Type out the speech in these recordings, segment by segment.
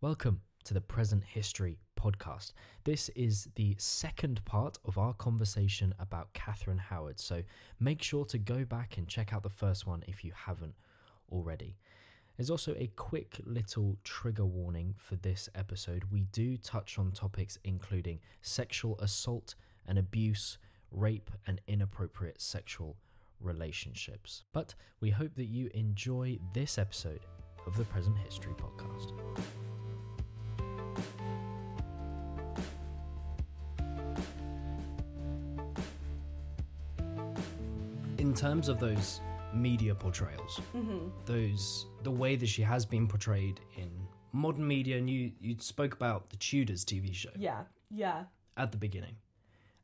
Welcome to the Present History podcast. This is the second part of our conversation about Catherine Howard, so make sure to go back and check out the first one if you haven't already. There's also a quick little trigger warning for this episode. We do touch on topics including sexual assault and abuse, rape, and inappropriate sexual relationships. But we hope that you enjoy this episode of the Present History podcast. In terms of those media portrayals, Mm-hmm. those the way that she has been portrayed in modern media, and you you spoke about the Tudors TV show Yeah, yeah. at the beginning,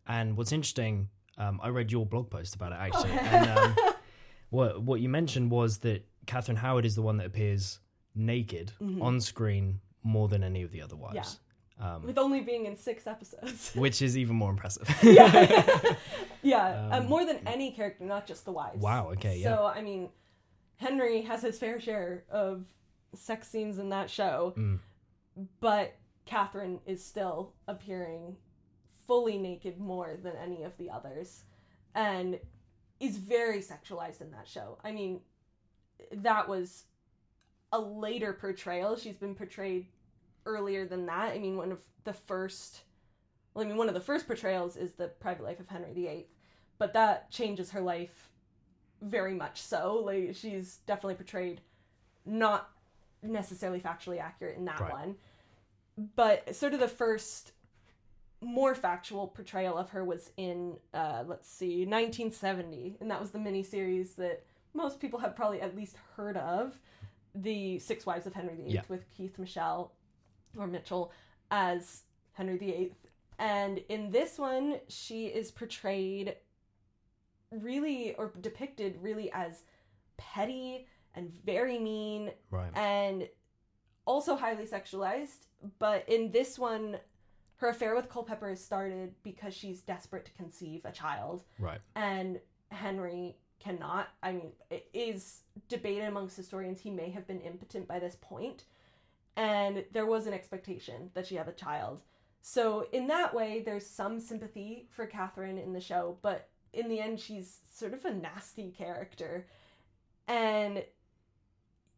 and what's interesting, um, I read your blog post about it actually, Okay. and um, what what you mentioned was that Catherine Howard is the one that appears naked Mhm. on screen more than any of the other wives, um, With only being in six episodes. which is even more impressive. yeah, yeah. Um, um, more than any character, not just the wives. Wow, okay, yeah. So I mean, Henry has his fair share of sex scenes in that show, Mm. but Catherine is still appearing fully naked more than any of the others, and is very sexualized in that show. I mean, that was a later portrayal. She's been portrayed earlier than that. I mean, one of the first, well, I mean, one of the first portrayals is the private life of Henry VIII, but that changes her life very much so. Like, she's definitely portrayed not necessarily factually accurate in that Right. one, but sort of the first more factual portrayal of her was in, uh, let's see, 1970, and that was the miniseries that most people have probably at least heard of the Six Wives of Henry VIII Yeah. with Keith Michelle or Mitchell as Henry VIII. And in this one, she is portrayed really, or depicted really as petty and very mean right. and also highly sexualized. But in this one, her affair with Culpepper is started because she's desperate to conceive a child Right. and Henry cannot. I mean, it is debated amongst historians he may have been impotent by this point, and there was an expectation that she have a child. So in that way, there's some sympathy for Catherine in the show, but in the end, she's sort of a nasty character, and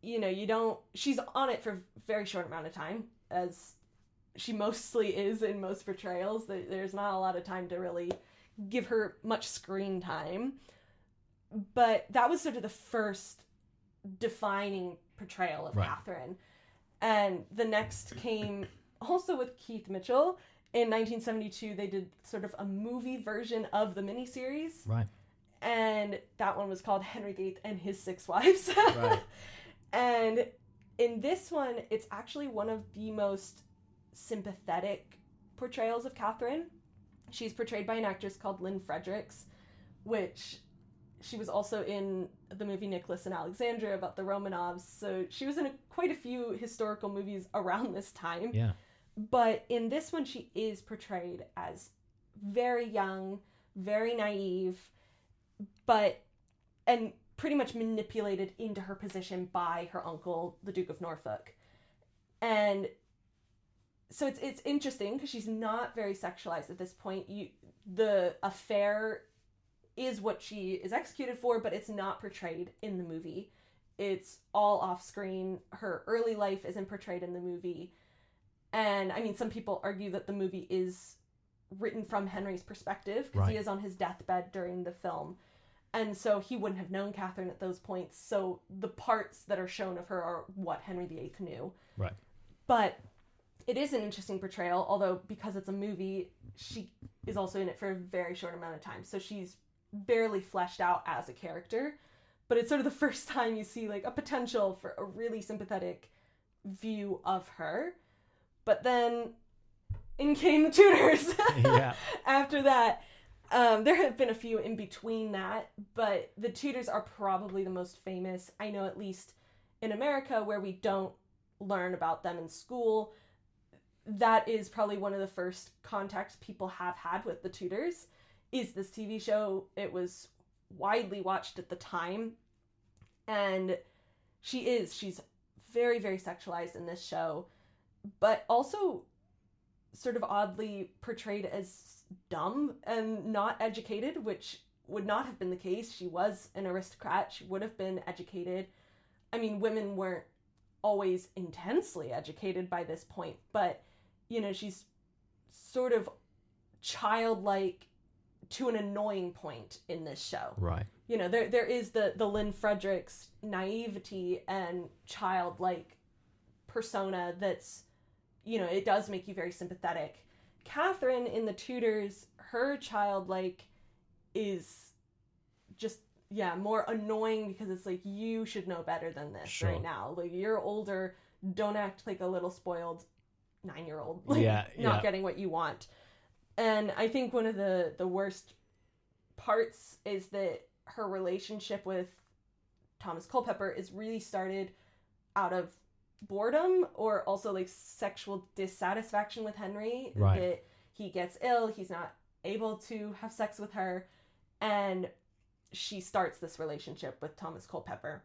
you know, you don't. She's on it for a very short amount of time, as she mostly is in most portrayals. There's not a lot of time to really give her much screen time. But that was sort of the first defining portrayal of Right. Catherine. And the next came also with Keith Michell. In 1972, they did sort of a movie version of the miniseries. Right. And that one was called Henry VIII and His Six Wives. Right. and in this one, it's actually one of the most sympathetic portrayals of Catherine. She's portrayed by an actress called Lynne Fredericks, which she was also in the movie Nicholas and Alexandria about the Romanovs. So she was in a, quite a few historical movies around this time. Yeah. But in this one, she is portrayed as very young, very naive, but and pretty much manipulated into her position by her uncle, the Duke of Norfolk. And so it's it's interesting because she's not very sexualized at this point. You the affair is what she is executed for, but it's not portrayed in the movie. It's all off screen. Her early life isn't portrayed in the movie. And I mean, some people argue that the movie is written from Henry's perspective because he is on his deathbed during the film. And so he wouldn't have known Catherine at those points. So the parts that are shown of her are what Henry VIII knew. Right. But it is an interesting portrayal, although because it's a movie, she is also in it for a very short amount of time. So she's barely fleshed out as a character. But it's sort of the first time you see like a potential for a really sympathetic view of her. But then in came the Tudors. Yeah. After that, um, there have been a few in between that, but the Tudors are probably the most famous. I know at least in America where we don't learn about them in school. That is probably one of the first contacts people have had with the Tudors. Is this TV show? It was widely watched at the time, and she is she's very very sexualized in this show but also sort of oddly portrayed as dumb and not educated, which would not have been the case. She was an aristocrat, she would have been educated. I mean, women weren't always intensely educated by this point, but you know, she's sort of childlike to an annoying point in this show. Right. You know, there there is the the Lynne Fredericks naivety and childlike persona that's you know, it does make you very sympathetic. Catherine in the Tudors, her childlike is just yeah, more annoying because it's like you should know better than this Sure. right now. Like you're older, don't act like a little spoiled 9-year-old. Like, Yeah, not yeah. getting what you want. And I think one of the the worst parts is that her relationship with Thomas Culpepper is really started out of boredom or also like sexual dissatisfaction with Henry. Right. That he gets ill, he's not able to have sex with her, and she starts this relationship with Thomas Culpepper.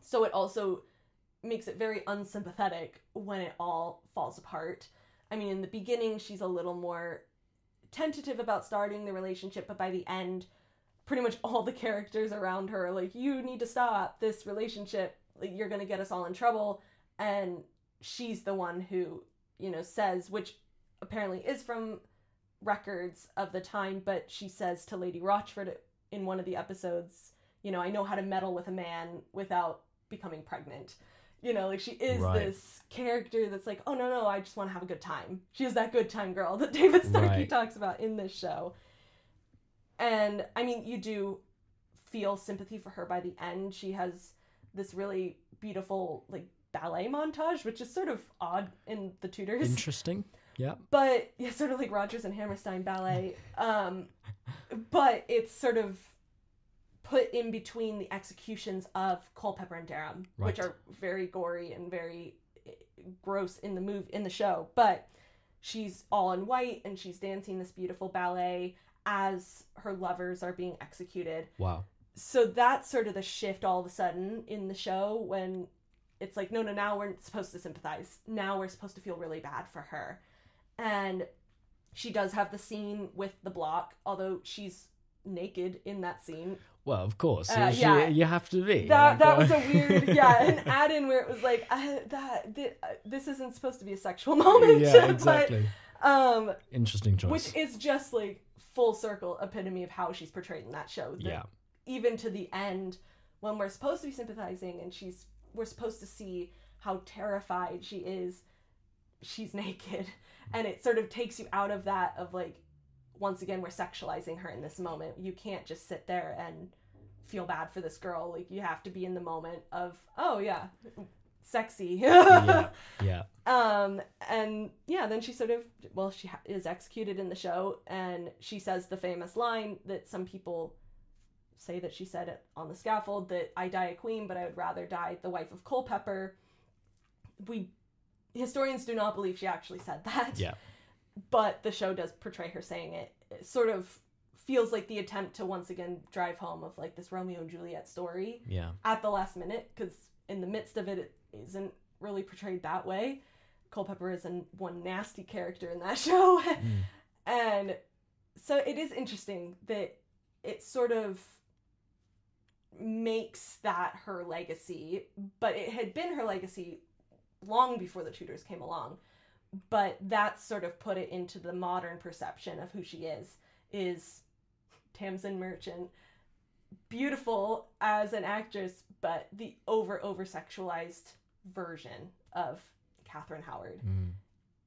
So it also makes it very unsympathetic when it all falls apart. I mean, in the beginning, she's a little more tentative about starting the relationship, but by the end, pretty much all the characters around her like, you need to stop this relationship. Like, you're going to get us all in trouble. And she's the one who, you know, says, which apparently is from records of the time, but she says to Lady Rochford in one of the episodes, you know, I know how to meddle with a man without becoming pregnant. You know, like she is Right. this character that's like, oh no, no, I just want to have a good time. She is that good time girl that David Starkey Right. talks about in this show. And I mean, you do feel sympathy for her by the end. She has this really beautiful, like, ballet montage, which is sort of odd in the Tudors Interesting. Yeah. but yeah, sort of like Rodgers and Hammerstein ballet. Um, but it's sort of put in between the executions of Culpepper and Dereham, which are very gory and very eh, gross in the move in the show. But she's all in white and she's dancing this beautiful ballet as her lovers are being executed. Wow. so that's sort of the shift all of a sudden in the show when it's like no no now we're supposed to sympathize. Now we're supposed to feel really bad for her. And she does have the scene with the block although she's naked in that scene Well, of course. Uh, you, yeah. you have to be. that that was a weird yeah an add-in where it was like uh, that thi- uh, this isn't supposed to be a sexual moment yeah, exactly. but um Interesting choice. which is just like full circle epitome of how she's portrayed in that show yeah. even to the end when we're supposed to be sympathizing and she's we're supposed to see how terrified she is she's naked and it sort of takes you out of that of like once again we're sexualizing her in this moment you can't just sit there and feel bad for this girl like you have to be in the moment of oh yeah sexy yeah. Yeah. um and yeah then she sort of well she ha- is executed in the show and she says the famous line that some people say that she said it on the scaffold that i die a queen but i would rather die the wife of culpepper we historians do not believe she actually said that Yeah. But the show does portray her saying it it sort of feels like the attempt to once again drive home of like this romeo and juliet story Yeah. at the last minute because in the midst of it, it isn't really portrayed that way. Culpepper is an, one nasty character in that show. Mm. and so it is interesting that it sort of makes that her legacy, but it had been her legacy long before the Tudors came along. But that sort of put it into the modern perception of who she is, is Tamzin Merchant beautiful as an actress, but the over over sexualized version of Catherine Howard. Mm.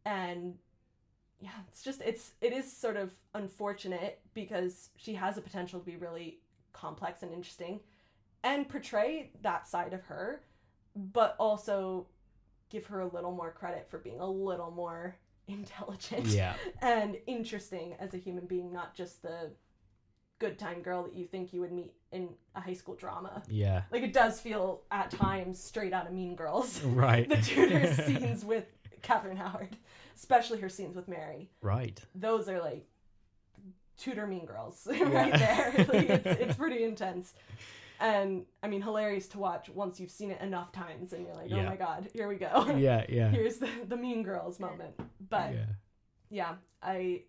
And yeah, it's just it's it is sort of unfortunate because she has the potential to be really complex and interesting and portray that side of her, but also give her a little more credit for being a little more intelligent Yeah. and interesting as a human being, not just the good time girl that you think you would meet in a high school drama. Yeah. Like it does feel at times straight out of Mean Girls. Right. the Tudor scenes with Catherine Howard, especially her scenes with Mary. Right. Those are like Tudor Mean Girls Yeah. right there. like it's, it's pretty intense. And I mean, hilarious to watch once you've seen it enough times, and you're like, oh Yeah. my god, here we go. yeah, yeah, Here's the the Mean Girls moment. But yeah, yeah. I.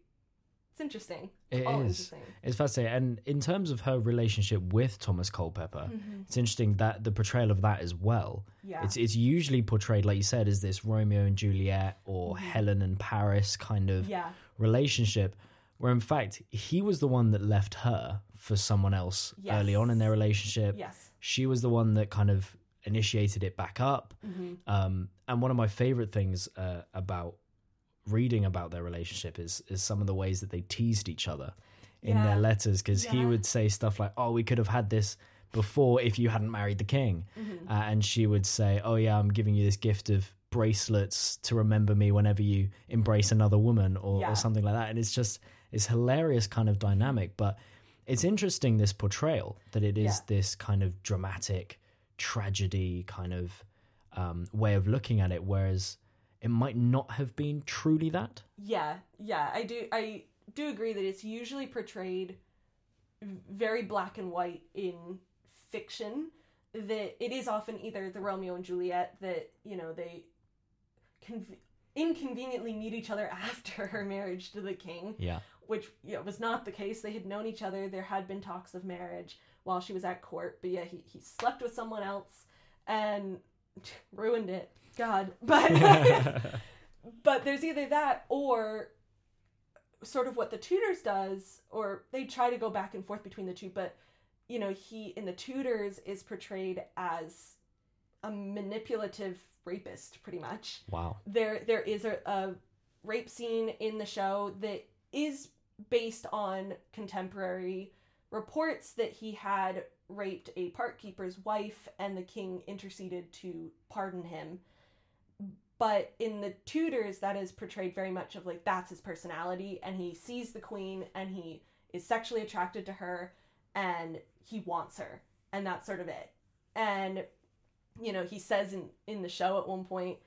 It's interesting. It All is. interesting. It's fascinating. And in terms of her relationship with Thomas Culpepper, Mhm. it's interesting that the portrayal of that as well. Yeah. It's it's usually portrayed, like you said, as this Romeo and Juliet or Mhm. Helen and Paris kind of yeah. relationship, where in fact he was the one that left her for someone else Yes. early on in their relationship. Yes. She was the one that kind of initiated it back up. hmm Um, and one of my favorite things uh, about reading about their relationship is is some of the ways that they teased each other in Yeah. their letters because he would say stuff like, "Oh, we could have had this before if you hadn't married the king," hmm uh, and she would say, "Oh yeah, I'm giving you this gift of bracelets to remember me whenever you embrace another woman or, Yeah. or something like that." And it's just it's hilarious kind of dynamic, but it's interesting this portrayal that it is Yeah. this kind of dramatic tragedy kind of um, way of looking at it, whereas it might not have been truly that. Yeah, yeah, I do. I do agree that it's usually portrayed very black and white in fiction. That it is often either the Romeo and Juliet that you know they conv- inconveniently meet each other after her marriage to the king, Yeah, which you know, was not the case. They had known each other. There had been talks of marriage while she was at court, but yeah, he he slept with someone else and ruined it. God, but but there's either that or sort of what the Tudors does or they try to go back and forth between the two but you know he in the Tudors is portrayed as a manipulative rapist pretty much wow. there there is a, a rape scene in the show that is based on contemporary reports that he had raped a park keeper's wife and the king interceded to pardon him. But in the Tudors that is portrayed very much of like that's his personality and he sees the queen and he is sexually attracted to her and he wants her and that's sort of it. And you know he says in in the show at one point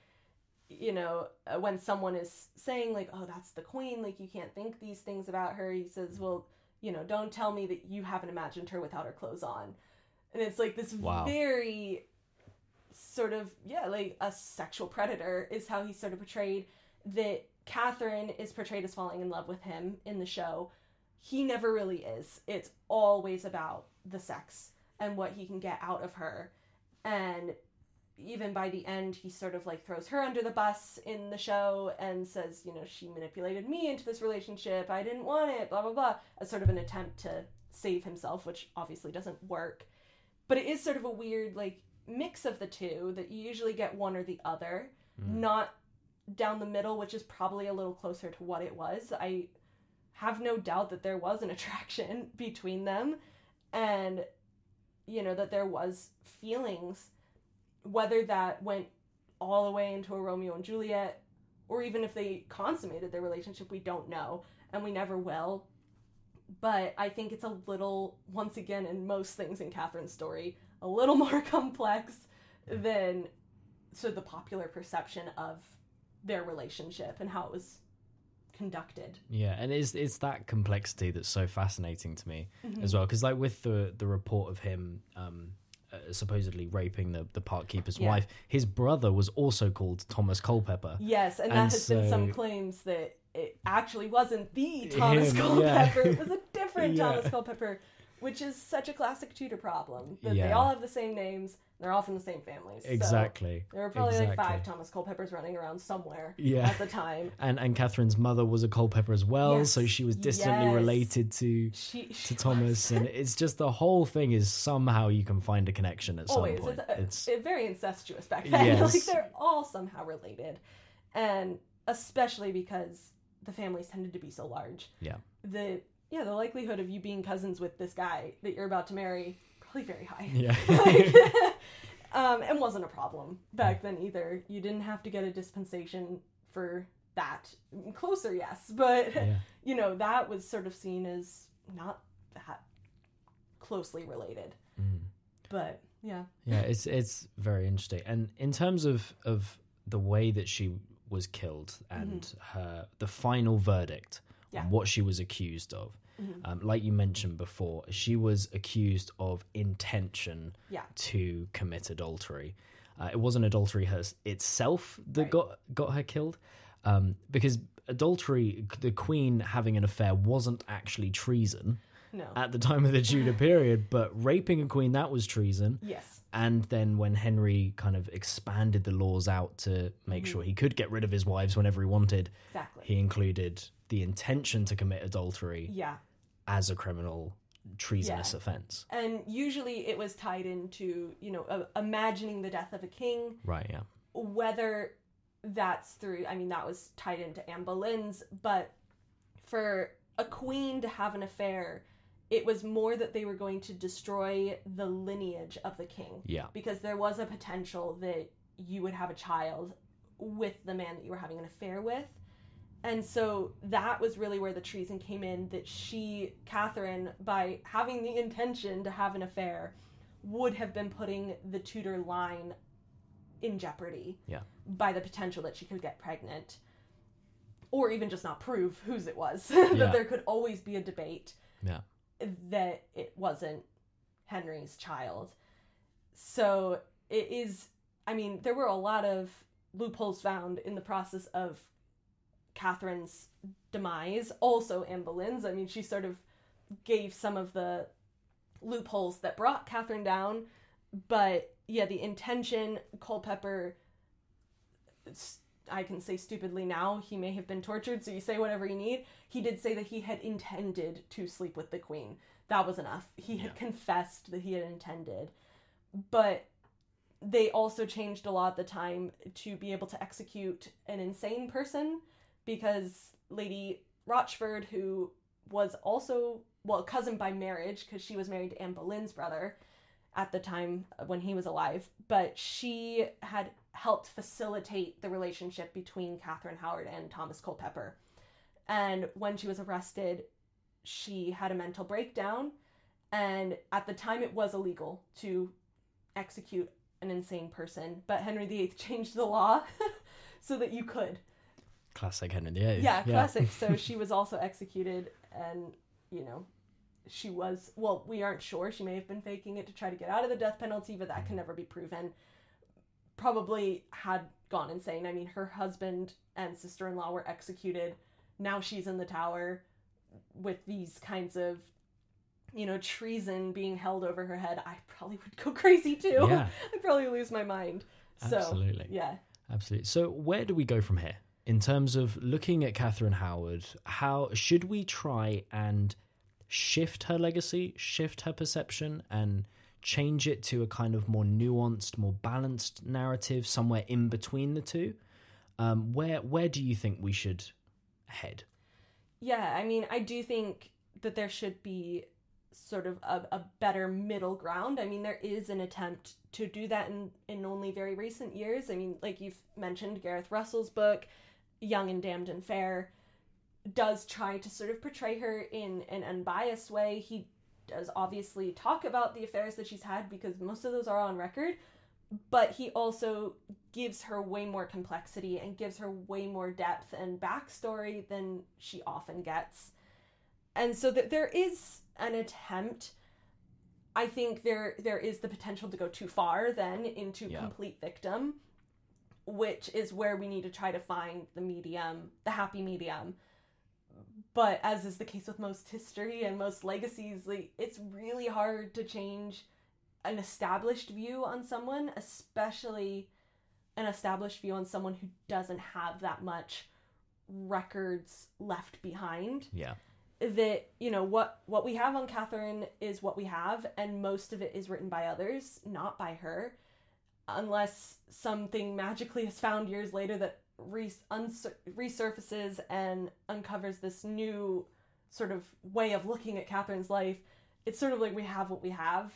you know uh, when someone is saying like oh that's the queen like you can't think these things about her he says well you know don't tell me that you haven't imagined her without her clothes on. And it's like this Wow. very sort of yeah like a sexual predator is how he's sort of portrayed that catherine is portrayed as falling in love with him in the show. He never really is. It's always about the sex and what he can get out of her. And even by the end he sort of like throws her under the bus in the show and says you know she manipulated me into this relationship. I didn't want it blah blah blah as sort of an attempt to save himself which obviously doesn't work. But it is sort of a weird like mix of the two that you usually get one or the other Mm. not down the middle which is probably a little closer to what it was. I have no doubt that there was an attraction between them and you know that there was feelings whether that went all the way into a romeo and juliet or even if they consummated their relationship we don't know and we never will but i think it's a little once again in most things in catherine's story a little more complex than sort of the popular perception of their relationship and how it was conducted Yeah, and it's it's that complexity that's so fascinating to me Mhm. as well. Because like with the the report of him um, supposedly raping the the park keeper's Yeah. wife, his brother was also called Thomas Culpepper. Yes, and, And that has been some claims that it actually wasn't the Thomas Him, Culpepper. yeah. It was a different Yeah. Thomas Culpepper, which is such a classic Tudor problem. That they all have the same names, they're all from the same families. So Exactly. there were probably like five Thomas Culpeppers running around somewhere Yeah. at the time. And and Catherine's mother was a Culpepper as well, Yes, so she was distantly yes. related to She, to Thomas, was. and it's just the whole thing is somehow you can find a connection at some point. it's, It's it's very incestuous back then. Yes. like they're all somehow related, and especially because the families tended to be so large. Yeah. The yeah the likelihood of you being cousins with this guy that you're about to marry probably very high. yeah. Like, um, and wasn't a problem back then either. You didn't have to get a dispensation for that. Closer, yes, but yeah. you know that was sort of seen as not that closely related. Mm. But yeah. Yeah, it's it's very interesting. And in terms of of the way that she was killed and her the final verdict Mm-hmm. Yeah. what she was accused of, Mhm. Um, like you mentioned before, she was accused of intention Yeah. to commit adultery. Uh, it wasn't adultery her, itself that Right. got got her killed, um, because adultery, the queen having an affair, wasn't actually treason No. at the time of the Tudor period. But raping a queen that was treason. yes. And then when Henry kind of expanded the laws out to make Mhm. sure he could get rid of his wives whenever he wanted, Exactly. he included the intention to commit adultery yeah. as a criminal treasonous Yeah. offense. And usually it was tied into, you know, uh, imagining the death of a king, Right, yeah. whether that's through, I mean, that was tied into Anne Boleyn's, but for a queen to have an affair, it was more that they were going to destroy the lineage of the king. Yeah. Because there was a potential that you would have a child with the man that you were having an affair with. And so that was really where the treason came in that she, Catherine, by having the intention to have an affair, would have been putting the Tudor line in jeopardy Yeah. by the potential that she could get pregnant or even just not prove whose it was Yeah. that there could always be a debate Yeah. That it wasn't henry's child. So it is i mean there were a lot of loopholes found in the process of catherine's demise also anne boleyn's. I mean she sort of gave some of the loopholes that brought catherine down but yeah the intention culpepper I can say stupidly now, he may have been tortured, so you say whatever you need. He did say that he had intended to sleep with the queen. That was enough. He had Yeah. confessed that he had intended. But they also changed a lot at the time to be able to execute an insane person because Lady Rochford, who was also, well, cousin by marriage, because she was married to Anne Boleyn's brother at the time when he was alive, but she had helped facilitate the relationship between Catherine Howard and Thomas Culpepper. And when she was arrested, she had a mental breakdown. And at the time, it was illegal to execute an insane person, but Henry VIII changed the law so that you could. Classic Henry VIII. Yeah, classic. so she was also executed, and you know, she was. Well, we aren't sure. She may have been faking it to try to get out of the death penalty, but that can never be proven. Probably had gone insane. I mean, her husband and sister in law were executed. Now she's in the tower with these kinds of, you know, treason being held over her head. I probably would go crazy too. Yeah, I'd probably lose my mind. So, absolutely. yeah. Absolutely. So, where do we go from here in terms of looking at Catherine Howard? How should we try and shift her legacy, shift her perception, and change it to a kind of more nuanced, more balanced narrative, somewhere in between the two? Um, where where do you think we should head? Yeah, I mean, I do think that there should be sort of a, a better middle ground. I mean, there is an attempt to do that in, in only very recent years. I mean, like you've mentioned, Gareth Russell's book, Young and Damned and Fair, does try to sort of portray her in an unbiased way. He does obviously talk about the affairs that she's had because most of those are on record, but he also gives her way more complexity and gives her way more depth and backstory than she often gets. And so that there is an attempt. I think there there is the potential to go too far then into Yeah. complete victim, which is where we need to try to find the medium, the happy medium. But as is the case with most history and most legacies, like it's really hard to change an established view on someone, especially an established view on someone who doesn't have that much records left behind. Yeah, that you know what what we have on Catherine is what we have, and most of it is written by others, not by her, unless something magically is found years later that res- unsur- resurfaces and uncovers this new sort of way of looking at Catherine's life. It's sort of like we have what we have,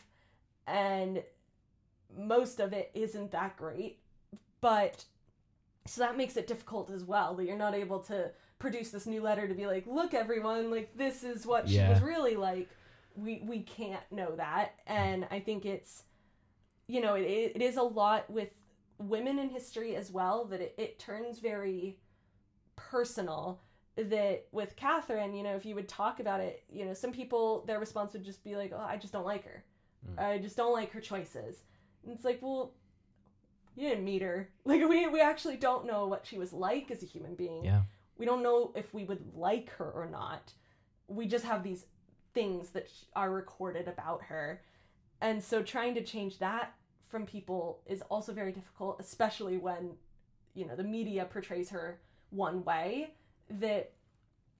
and most of it isn't that great, but so that makes it difficult as well that you're not able to produce this new letter to be like, look, everyone, like this is what she was really like. We we can't know that, and I think it's, you know, it it is a lot with women in history as well that it, it turns very personal that with Catherine, you know, if you would talk about it, you know, some people their response would just be like, "Oh, I just don't like her. Mm. I just don't like her choices." And it's like, well, you didn't meet her. Like we we actually don't know what she was like as a human being. Yeah. We don't know if we would like her or not. We just have these things that are recorded about her. And so trying to change that from people is also very difficult, especially when, you know, the media portrays her one way that,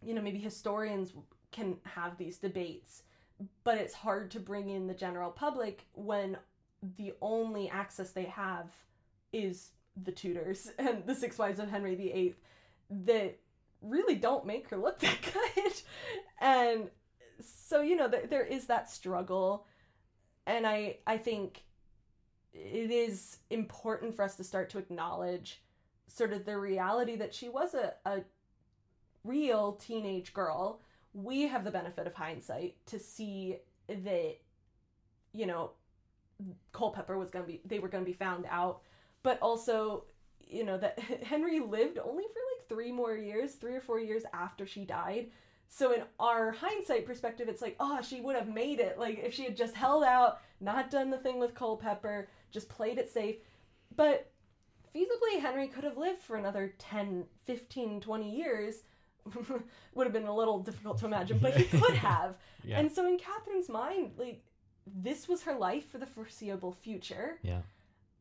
you know, maybe historians can have these debates, but it's hard to bring in the general public when the only access they have is the Tudors and the Six Wives of Henry VIII that really don't make her look that good. and so, you know, th- there is that struggle. And I, I think it is important for us to start to acknowledge sort of the reality that she was a, a real teenage girl. We have the benefit of hindsight to see that, you know, Culpeper was going to be, they were going to be found out, but also, you know, that Henry lived only for like three more years, three or four years after she died. So in our hindsight perspective, it's like, oh, she would have made it. Like if she had just held out, not done the thing with Culpeper, just played it safe. But feasibly, Henry could have lived for another 10, 15, 20 years. would have been a little difficult to imagine, but he could have. Yeah. And so in Catherine's mind, like this was her life for the foreseeable future yeah.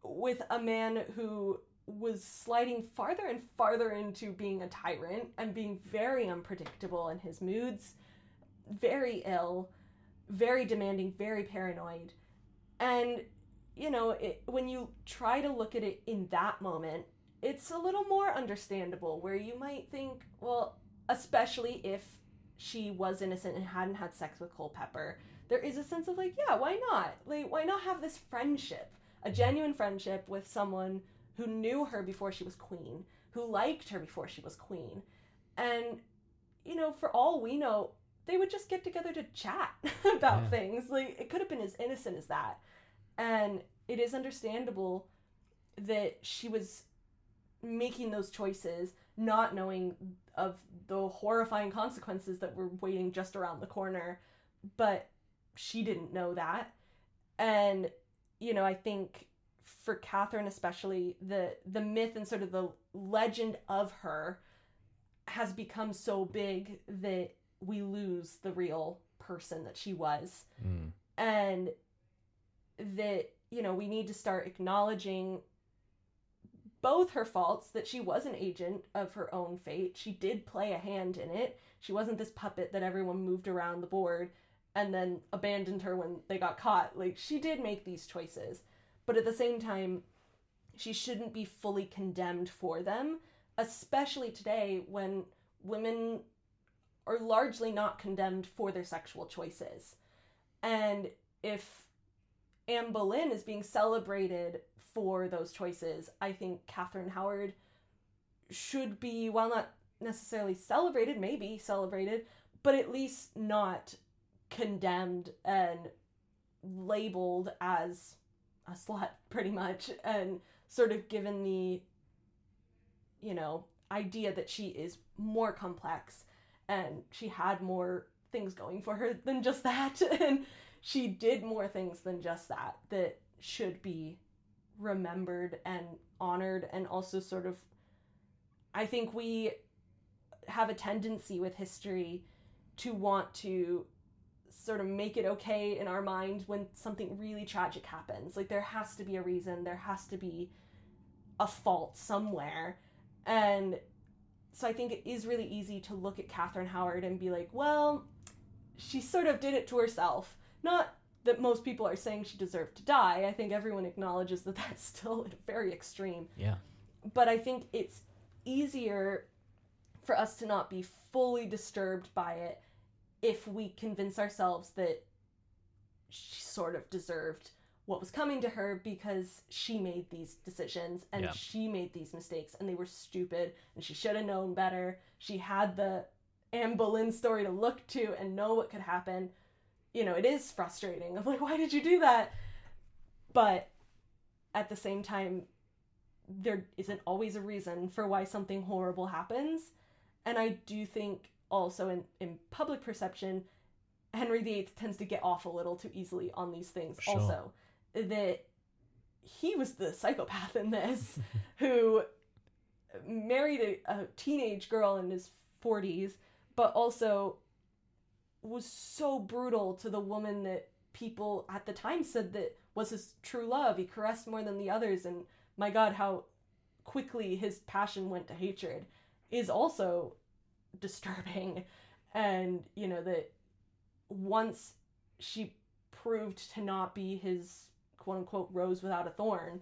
with a man who was sliding farther and farther into being a tyrant and being very unpredictable in his moods, very ill, very demanding, very paranoid. And, you know, it, when you try to look at it in that moment, it's a little more understandable where you might think, well, especially if she was innocent and hadn't had sex with Culpeper, there is a sense of like, yeah, why not? Like, why not have this friendship? A genuine friendship with someone who knew her before she was queen, who liked her before she was queen. And, you know, for all we know, they would just get together to chat about Yeah. things. Like, it could have been as innocent as that. And it is understandable that she was making those choices, not knowing of the horrifying consequences that were waiting just around the corner. But she didn't know that. And, you know, I think for Catherine especially, the the myth and sort of the legend of her has become so big that we lose the real person that she was. Mm. And that, you know, we need to start acknowledging both her faults that she was an agent of her own fate. She did play a hand in it. She wasn't this puppet that everyone moved around the board and then abandoned her when they got caught. Like, she did make these choices. But at the same time, she shouldn't be fully condemned for them, especially today when women are largely not condemned for their sexual choices. And if Anne Boleyn is being celebrated for those choices, I think Catherine Howard should be, while not necessarily celebrated, maybe celebrated, but at least not condemned and labeled as a slut, pretty much, and sort of given the, you know, idea that she is more complex and she had more things going for her than just that. and she did more things than just that that should be remembered and honored and also sort of I think we have a tendency with history to want to sort of make it okay in our mind when something really tragic happens. Like there has to be a reason, there has to be a fault somewhere. And so I think it is really easy to look at Catherine Howard and be like, well, she sort of did it to herself. Not that most people are saying she deserved to die. I think everyone acknowledges that that's still very extreme. Yeah. But I think it's easier for us to not be fully disturbed by it if we convince ourselves that she sort of deserved what was coming to her because she made these decisions and Yeah. she made these mistakes and they were stupid and she should have known better. She had the Anne Boleyn story to look to and know what could happen. You know, it is frustrating. I'm like, why did you do that? But at the same time, there isn't always a reason for why something horrible happens. and I do think also in, in public perception, Henry VIII tends to get off a little too easily on these things. Sure. Also, that he was the psychopath in this who married a, a teenage girl in his 40s, but also was so brutal to the woman that people at the time said that was his true love. He caressed more than the others, and my God, how quickly his passion went to hatred is also disturbing. And, you know, that once she proved to not be his quote unquote rose without a thorn,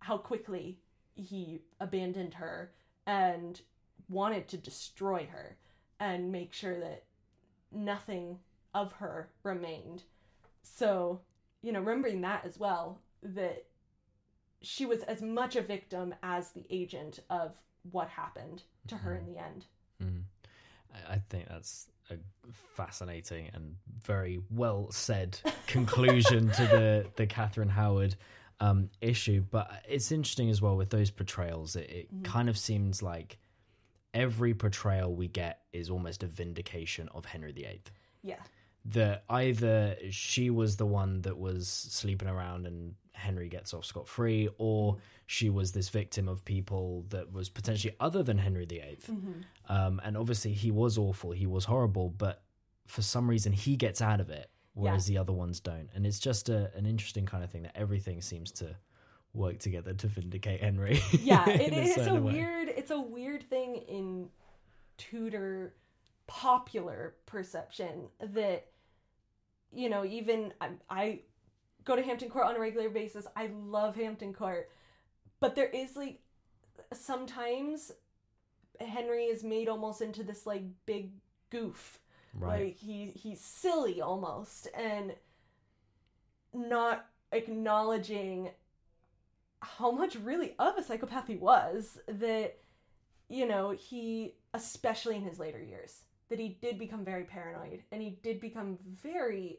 how quickly he abandoned her and wanted to destroy her and make sure that nothing of her remained. So, you know, remembering that as well, that she was as much a victim as the agent of what happened to her mm-hmm. in the end. I- think that's a fascinating and very well said conclusion to the the Catherine Howard um, issue. But it's interesting as well with those portrayals. It, it Mhm. kind of seems like every portrayal we get is almost a vindication of Henry VIII. Yeah. That either she was the one that was sleeping around and Henry gets off scot free, or she was this victim of people that was potentially other than Henry VIII. Mm-hmm. Um, and obviously, he was awful, he was horrible, but for some reason, he gets out of it, whereas the other ones don't. And it's just a, an interesting kind of thing that everything seems to work together to vindicate Henry. yeah it is a way. weird it's a weird thing in tudor popular perception that you know even I, I go to hampton court on a regular basis. I love hampton court. But there is like sometimes henry is made almost into this like big goof. Right. like he he's silly almost and not acknowledging how much really of a psychopath he was that you know he especially in his later years that he did become very paranoid and he did become very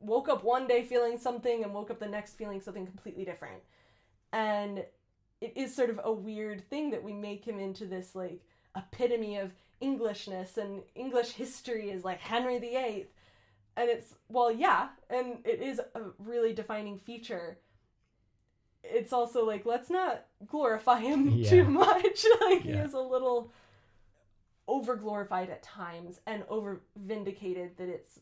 woke up one day feeling something and woke up the next feeling something completely different. And it is sort of a weird thing that we make him into this like epitome of englishness and english history is like henry viii and it's well yeah and it is a really defining feature. It's also like let's not glorify him Yeah. too much. Like he is a little over glorified at times and over vindicated that it's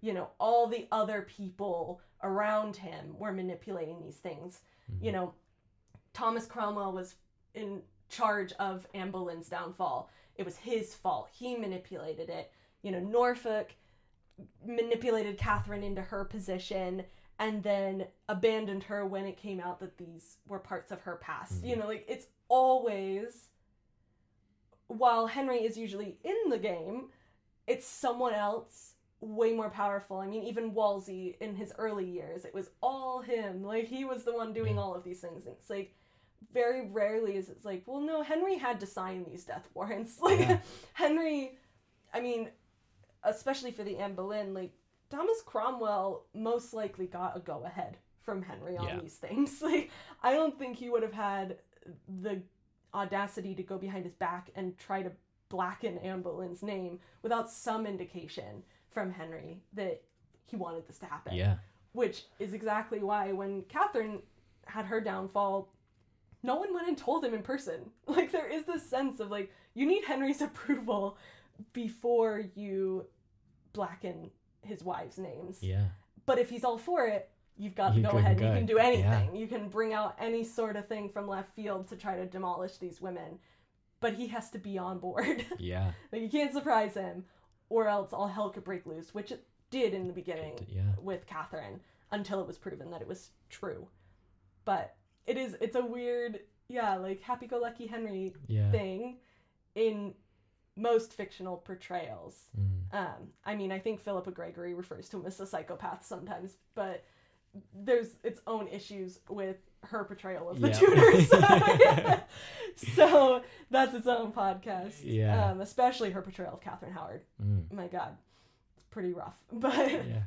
you know all the other people around him were manipulating these things. Mhm. you know thomas cromwell was in charge of anne boleyn's downfall. It was his fault. He manipulated it. You know norfolk manipulated catherine into her position and then abandoned her when it came out that these were parts of her past. You Mhm. know like it's always while henry is usually in the game it's someone else way more powerful. I mean even wolsey in his early years it was all him. Like he was the one doing all of these things. And it's like very rarely is it's like well no henry had to sign these death warrants. Like Yeah. henry i mean especially for the anne boleyn like thomas cromwell most likely got a go ahead from henry on Yeah. these things. Like i don't think he would have had the audacity to go behind his back and try to blacken anne boleyn's name without some indication from henry that he wanted this to happen Yeah. which is exactly why when Catherine had her downfall, no one went and told him in person. Like there is this sense of like you need Henry's approval before you blacken his wives' names. Yeah. But if he's all for it, you've got You to go ahead. go. You can do Yeah. anything. You can bring out any sort of thing from left field to try to demolish these women. But he has to be on board. Yeah. like you can't surprise him, or else all hell could break loose, which it did in the beginning Yeah. with Catherine until it was proven that it was true. But it is it's a weird yeah, like happy go lucky Henry Yeah. thing in most fictional portrayals. Mm. Um, I mean, I think Philippa Gregory refers to him as a psychopath sometimes, but there's its own issues with her portrayal of the Yeah. Tudors. so that's its own podcast. Yeah. Um, especially her portrayal of Catherine Howard. Mm. My God, it's pretty rough. But Yeah.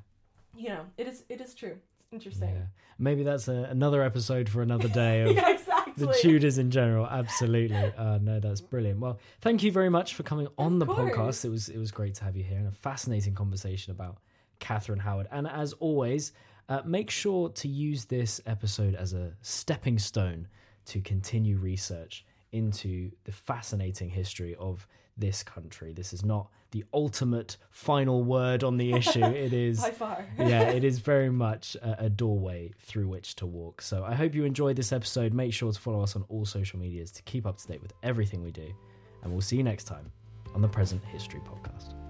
you know, it is it is true. It's interesting. Yeah. Maybe that's a, another episode for another day of yeah, exactly. the Tudors in general. Absolutely. Uh, no, that's brilliant. Well, thank you very much for coming on the podcast. It was it was great to have you here and a fascinating conversation about Catherine Howard. And as always, uh, make sure to use this episode as a stepping stone to continue research into the fascinating history of this country. This is not the ultimate final word on the issue. It is By far. yeah, it is very much a, a doorway through which to walk. So I hope you enjoyed this episode. Make sure to follow us on all social medias to keep up to date with everything we do. And we'll see you next time on the Present History Podcast.